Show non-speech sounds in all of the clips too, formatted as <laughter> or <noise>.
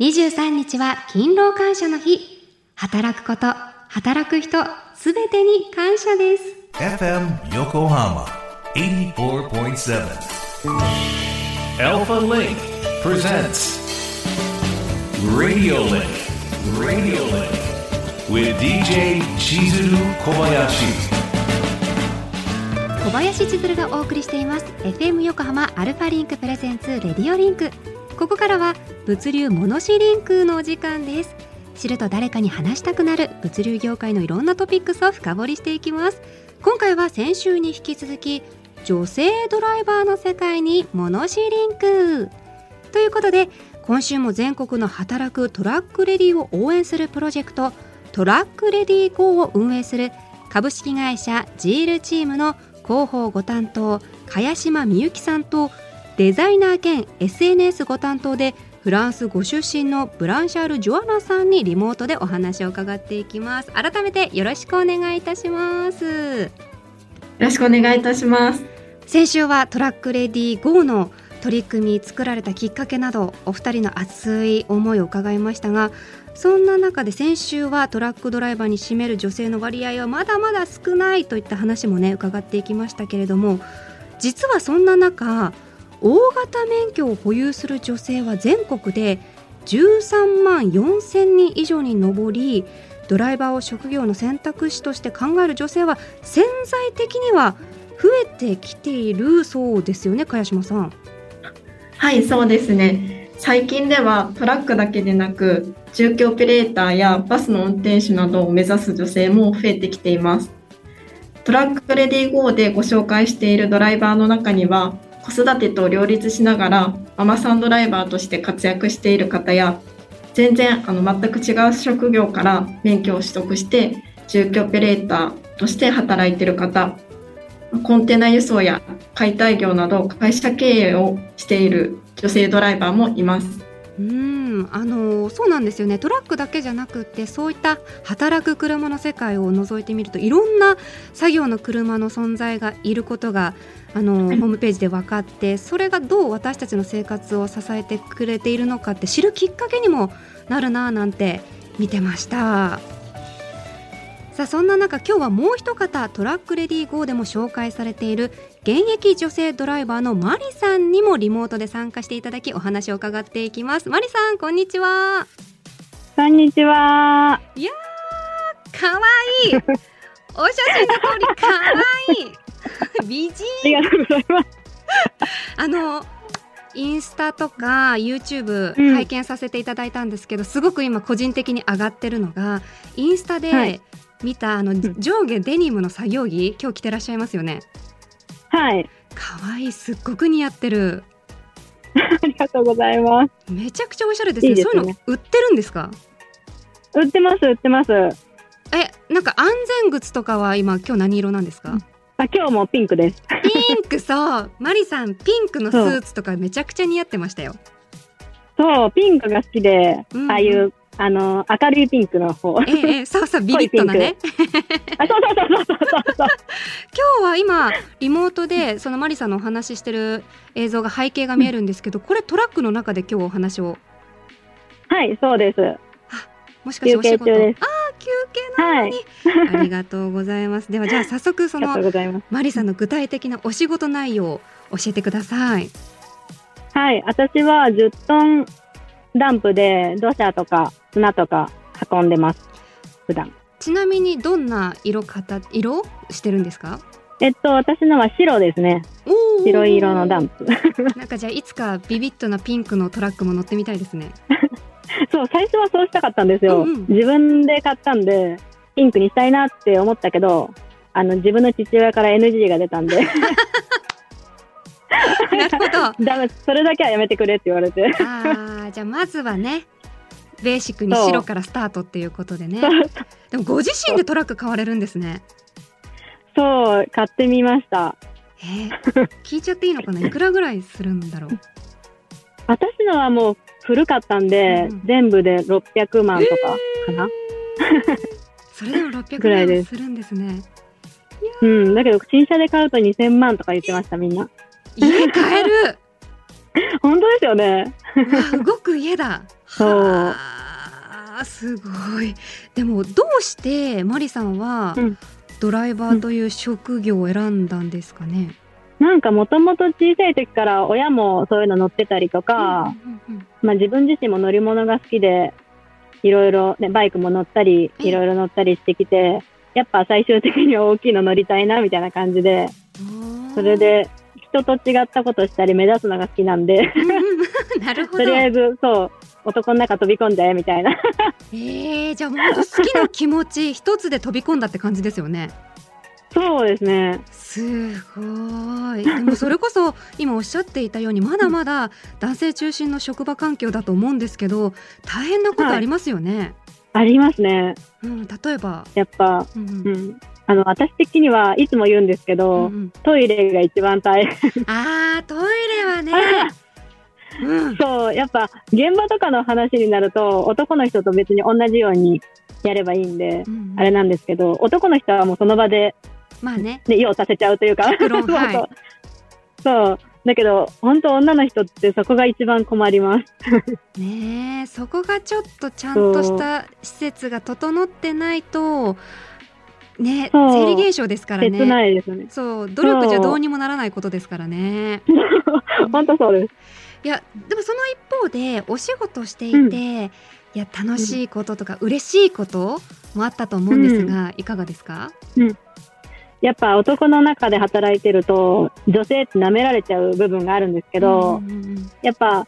23日は勤労感謝の日。働くこと、働く人、すべてに感謝です。FM Yokohama 84.7. Alpha Link presents Radio Link. Radio Link. With DJ Chizuru Kobayashi. 小林千鶴がお送りしています FM 横浜 Alpha Link presents Radio Linkここからは物流モノシリンクのお時間です。知ると誰かに話したくなる物流業界のいろんなトピックスを深掘りしていきます。今回は先週に引き続き女性ドライバーの世界にモノシリンクということで今週も全国の働くトラックレディを応援するプロジェクトトラックレディー GO を運営する株式会社ジールチームの広報ご担当茅島美幸さんとデザイナー兼 SNS ご担当でフランスご出身のブランシャール・ジョアナさんにリモートでお話を伺っていきます改めてよろしくお願いいたしますよろしくお願いいたします。先週はトラックレディ GO の取り組み作られたきっかけなどお二人の熱い思いを伺いましたがそんな中で先週はトラックドライバーに占める女性の割合はまだまだ少ないといった話もね伺っていきましたけれども実はそんな中大型免許を保有する女性は全国で13万4千人以上に上りドライバーを職業の選択肢として考える女性は潜在的には増えてきているそうですよね茅島さん。はい、そうですね。最近ではトラックだけでなく、住居オペレーターやバスの運転手などを目指す女性も増えてきています。トラックレディー GO でご紹介しているドライバーの中には、子育てと両立しながらママさんドライバーとして活躍している方や、全然あの全く違う職業から免許を取得して住居オペレーターとして働いている方、コンテナ輸送や解体業など会社経営をしている女性ドライバーもいます。うんあのそうなんですよねトラックだけじゃなくってそういった働く車の世界を覗いてみるといろんな作業の車の存在がいることがあのホームページで分かってそれがどう私たちの生活を支えてくれているのかって知るきっかけにもなるなぁなんて見てました。さあそんな中今日はもう一方トラックレディー GO でも紹介されている現役女性ドライバーのマリさんにもリモートで参加していただきお話を伺っていきます。マリさんこんにちは。こんにちは。いやーかわいい。<laughs> お写真の通りかわいい。美人。ありがとうございます。あのインスタとか YouTube うん。拝見させていただいたんですけど、すごく今個人的に上がってるのがインスタはでい見たあの上下デニムの作業着今日着てらっしゃいますよね？はい。かわいいすっごく似合ってる。<laughs> ありがとうございます。めちゃくちゃおしゃれですね。いいですね。そういうの売ってるんですか？売ってます、売ってます。あ、えなんか安全靴とかは今今日何色なんですか？今日もピンクです。ピンクそう。<laughs> マリさんピンクのスーツとかめちゃくちゃ似合ってましたよ。そう、ピンクが好きで、うん。ああいう、あの、明るいピンクの方。あ、ええええそうそう <laughs> ビビッドなね。そうそうそうそうそうそう。<laughs> 今日は今リモートでそのマリさんのお話ししてる映像が背景が見えるんですけどこれトラックの中で今日お話を。はい、そうです。もしかしてお仕事。あー休憩なのに、ありがとうございます。ではじゃあ早速その。マリさんの具体的なお仕事内容を教えてください。はい、私は10トンダンプで土砂とか砂とか運んでます。普段。ちなみにどんな色型色してるんですか？えっと、私のは白ですね。白い色のダンプ。<laughs> なんかじゃあいつかビビッドなピンクのトラックも乗ってみたいですね <laughs> そう、最初はそうしたかったんですよ。うんうん自分で買ったんで、ピンクにしたいなって思ったけど、あの、自分の父親から NG が出たんで、<laughs> なるほどダメ、それだけはやめてくれって言われて。あーじゃあまずはねベーシックに白からスタートっていうことでね。でもご自身でトラック買われるんですね。そう、買ってみました。えー聞いちゃっていいのかな？いくらぐらいするんだろう？私のはもう古かったんで、うん全部で600万とかかな。<laughs> それでも600ぐらいでするんです。ねうん、だけど新車で買うと2000万とか言ってました、みんな。家買える。<laughs> 本当ですよね。動く家だそう。はあすごい。でもどうしてマリさんはうん。ドライバーという職業を選んだんですかね、なんかもともと小さい時から親もそういうの乗ってたりとか、うんうんうんまあ自分自身も乗り物が好きで、いろいろね、バイクも乗ったり、ええ。いろいろ乗ったりしてきて、やっぱ最終的には大きいの乗りたいなみたいな感じで、うんそれで人と違ったことしたり目立つのが好きなんで、とりあえずそう、男の中飛び込んじゃえみたいな。えー、じゃあもう本当好きな気持ち <laughs> 一つで飛び込んだって感じですよねそうですね。すごいでもそれこそ今おっしゃっていたようにまだまだ男性中心の職場環境だと思うんですけど大変なことありますよね、ありますね。うん、例えば、やっぱ、うんう、ん。あの、私的にはいつも言うんですけうんど、うんトイレが一番大変。あートイレはね、うん、<laughs> そう、やっぱ現場とかの話になると、男の人と別に同じようにやればいいんで、うんあれなんですけど、男の人はもうその場で、まあね。ね、用させちゃうというか、そうそう。はい。そう。だけど、本当女の人ってそこが一番困ります。<laughs> ねえそこがちょっとちゃんとした施設が整ってないとね生理現象ですから切ねね。そう努力じゃどうにもならないことですからね。<laughs> 本当そうです。いやでもその一方でお仕事していて、うん。いや楽しいこととか嬉しいこともあったと思うんですが、いかがですか？やっぱ男の中で働いてると、女性って舐められちゃう部分があるんですけど、うんうんうん。やっぱ、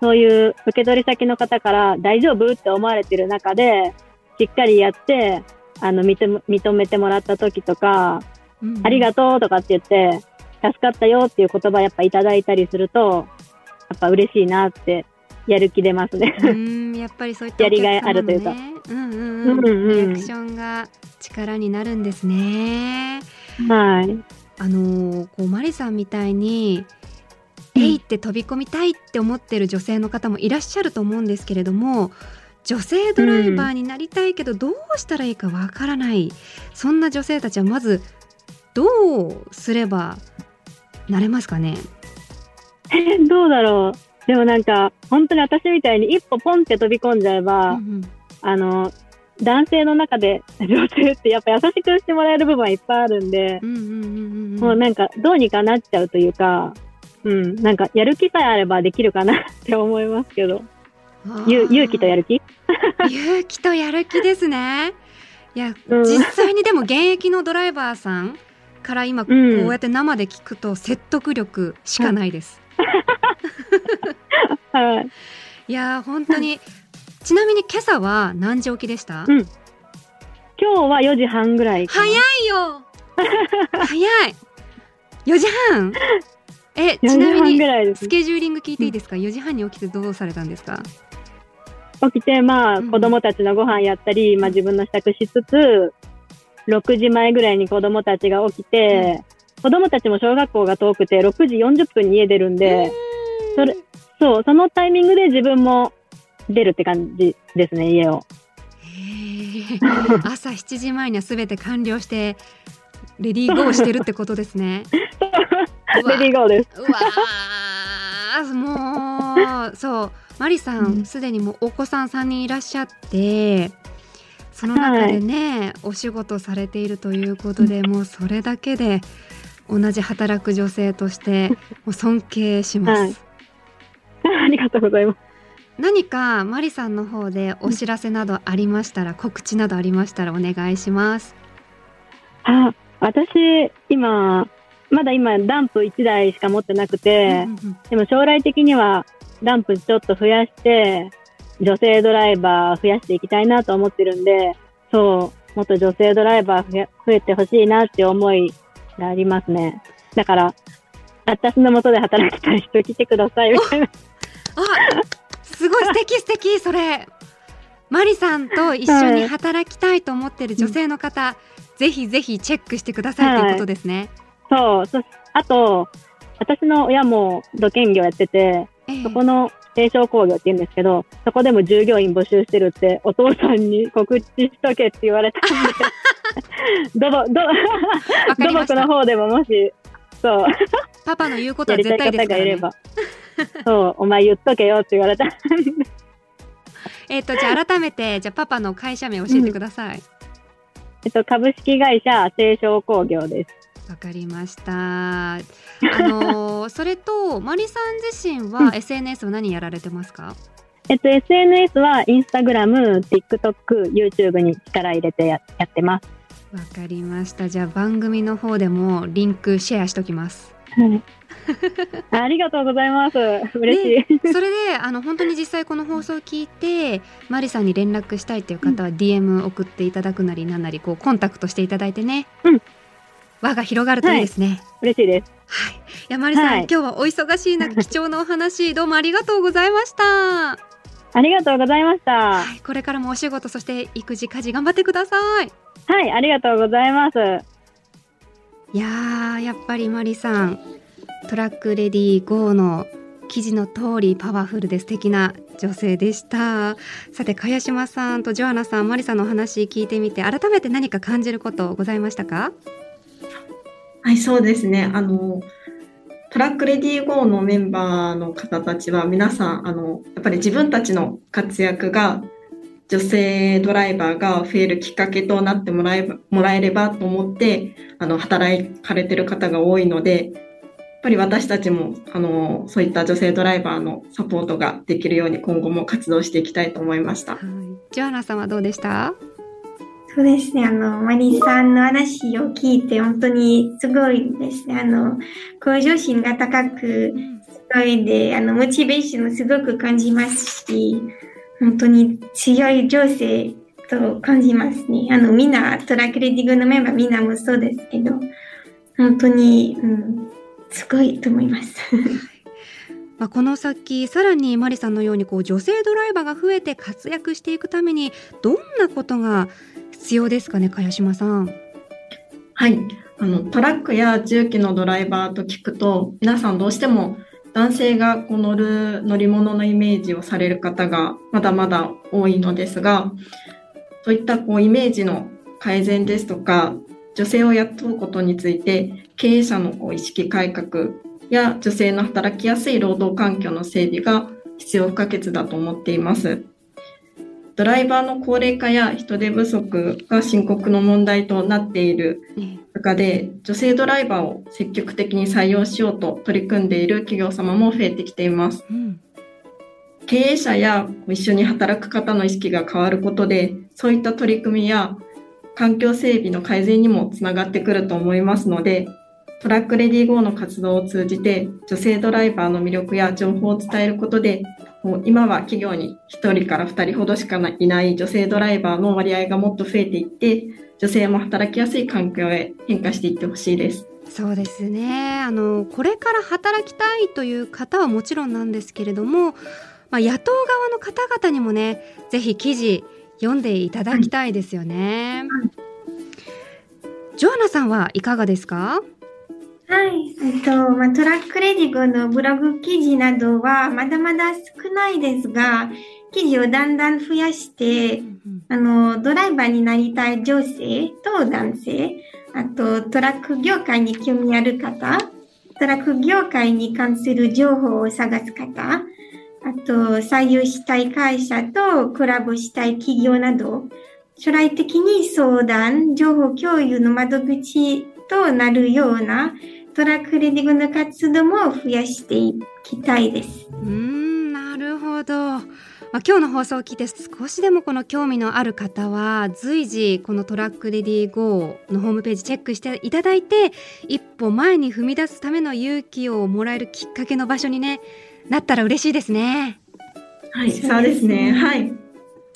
そういう受け取り先の方から大丈夫って思われてる中で、しっかりやって、あの、認め認めてもらった時とか、うんうん。ありがとうとかって言って、助かったよっていう言葉やっぱいただいたりすると、ぱ嬉しいなって、やる気出ますね。うんやっぱりそういったやりがいあるというかうんうんうんうんうんリアクションが力になるんですね。はい。あのーこうマリさんみたいに「うんえい!」って飛び込みたいって思ってる女性の方もいらっしゃると思うんですけれども女性ドライバーになりたいけどどうしたらいいかわからない、そんな女性たちはまずどうすればなれますかね？え <laughs> どうだろう。でもなんか、本当に私みたいに一歩ポンって飛び込んじゃえば、うんあの、男性の中で <laughs> 女性ってやっぱ優しくしてもらえる部分はいっぱいあるんで、うんうんうんうんうん。もうなんかどうにかなっちゃうというか、うん、なんかやる気さえあればできるかなって思いますけど、ゆ勇気とやるる気？<laughs> 勇気とやる気ですね。いや、うん。実際にでも現役のドライバーさんから今こうん。うやって生で聞くと説得力しかないです、はい。いやー本当に。ちなみに今朝は何時起きでした、うん。今日は4時半ぐらい。早いよ！早い！4時半？え4ちなみにス。ケジューリング聞いていいですか、4時半に起きてどうされたんですか？起きて、まあ、うん。子供たちのご飯やったり、まあ自分の支度しつつ、6時前ぐらいに子供たちが起きて、子供たちも小学校が遠くて、6時40分に家出るんで、それ、そう、そのタイミングで自分も出るって感じですね、家を。<laughs> 朝7時前には全て完了してレディーゴーしてるってことですね。<laughs> レディーゴーです。うわーもうそうマリさうんんすでにもうお子さん3人いらっしゃってその中でね、お仕事されているということでもうそれだけで同じ働く女性として <laughs> もう尊敬します。はい <laughs> ありがとうございます。何かマリさんの方でお知らせなどありましたら、告知などありましたらお願いします。あ、私、今、まだ今、ダンプ1台しか持ってなくて、うんうんうんでも将来的には、ダンプちょっと増やして、女性ドライバー増やしていきたいなと思ってるんで、そう、もっと女性ドライバー増え増えてほしいなって思いがありますね。だから、私の元で働きたい人来てください。みたいな。あすごい素敵素敵それ。マリさんと一緒に働きたいと思ってる女性の方、ぜひぜひチェックしてくださいということですね。そう、そあと、私の親も土建業やってて、ええ。そこの低商工業って言うんですけど、そこでも従業員募集してるって、お父さんに告知しとけって言われたんで、<laughs> <laughs> 土りました。木の方でももし、そう、パパの言うことやは絶対ですからねがいれば。、そう、お前言っとけよって言われた。<laughs> えっとじゃあ改めてじゃあパパの会社名教えてください。えっと、株式会社清少工業です。わかりました。あのーそれとマリさん自身は SNS は何やられてますか？えっと、SNS はインスタグラム、TikTok、YouTube に力入れてややってます。わかりました。じゃあ番組の方でもリンクシェアしときます。はいありがとうございます。嬉しい。それであの本当に実際この放送を聞いてマリさんに連絡したいという方は DM 送っていただくなりなんなりこうコンタクトしていただいてね。うん輪が広がるといいですね。嬉しいです。はい。いやマリさん、はい今日はお忙しい中貴重なお話どうもありがとうございました。ありがとうございました。ははい。これからもお仕事そして育児家事頑張ってください。い、ありがとうございます。いやーやっぱりマリさんトラックレディー GO の記事の通りパワフルで素敵な女性でしたさて茅島さんとジョアナさんマリさんのお話聞いてみて改めて何か感じることございましたか？はい、そうですね。あの、トラックレディー GO のメンバーの方たちは皆さん、あの、やっぱり自分たちの活躍が女性ドライバーが増えるきっかけとなってもらえばもらえればと思って、あの、働かれてる方が多いので、やっぱり私たちも、あの、そういった女性ドライバーのサポートができるように今後も活動していきたいと思いました。はいジョアナさんはどうでした？そうですね。あの、マリさんの話を聞いて、本当にすごいですね。あの、向上心が高く、すごいで、あの、モチベーションもすごく感じますし、本当に強い女性と感じますね。あの、みんな、トラックレディングのメンバーみんなもそうですけど、本当に、うん、すごいと思います。<laughs> まあ、この先さらにマリさんのようにこう女性ドライバーが増えて活躍していくためにどんなことが必要ですかね茅島さんはい。あの、トラックや重機のドライバーと聞くと、皆さんどうしても男性がこう乗る乗り物のイメージをされる方がまだまだ多いのですが、そういったこうイメージの改善ですとか、女性を雇うことについて、経営者のこう意識改革や女性の働きやすい労働環境の整備が必要不可欠だと思っています。ドライバーの高齢化や人手不足が深刻の問題となっている中で女性ドライバーを積極的に採用しようと取り組んでいる企業様も増えてきています。うん経営者や一緒に働く方の意識が変わることで、そういった取り組みや環境整備の改善にもつながってくると思いますので、トラックレディー GO の活動を通じて女性ドライバーの魅力や情報を伝えることで、もう今は企業に1人から2人ほどしかいない女性ドライバーの割合がもっと増えていって、女性も働きやすい環境へ変化していってほしいです。そうですねあのこれから働きたいという方はもちろんなんですけれども、まあ、雇う側の方々にもねぜひ記事読んでいただきたいですよね。ジョアナさんはいかがですか？はい。えっと、まあ、トラックレディ GO のブログ記事などはまだまだ少ないですが、記事をだんだん増やして、あの、ドライバーになりたい女性と男性、あとトラック業界に興味ある方、トラック業界に関する情報を探す方、あと採用したい会社とコラボしたい企業など、将来的に相談、情報共有の窓口となるようなトラックレディングの活動も増やしていきたいです。うーんなるほど、まあ、今日の放送を聞いて少しでもこの興味のある方は随時このトラックレディー GO のホームページチェックしていただいて一歩前に踏み出すための勇気をもらえるきっかけの場所にねなったら嬉しいですねはい、そうですねそうですね。はい。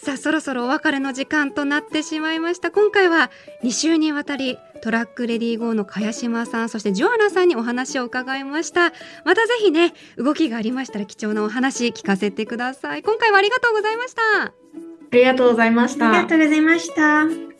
さあそろそろお別れの時間となってしまいました今回は2週にわたりトラックレディー GO の茅島さんそしてジョアナさんにお話を伺いましたまたぜひね動きがありましたら貴重なお話聞かせてください今回はありがとうございましたありがとうございました。ありがとうございました。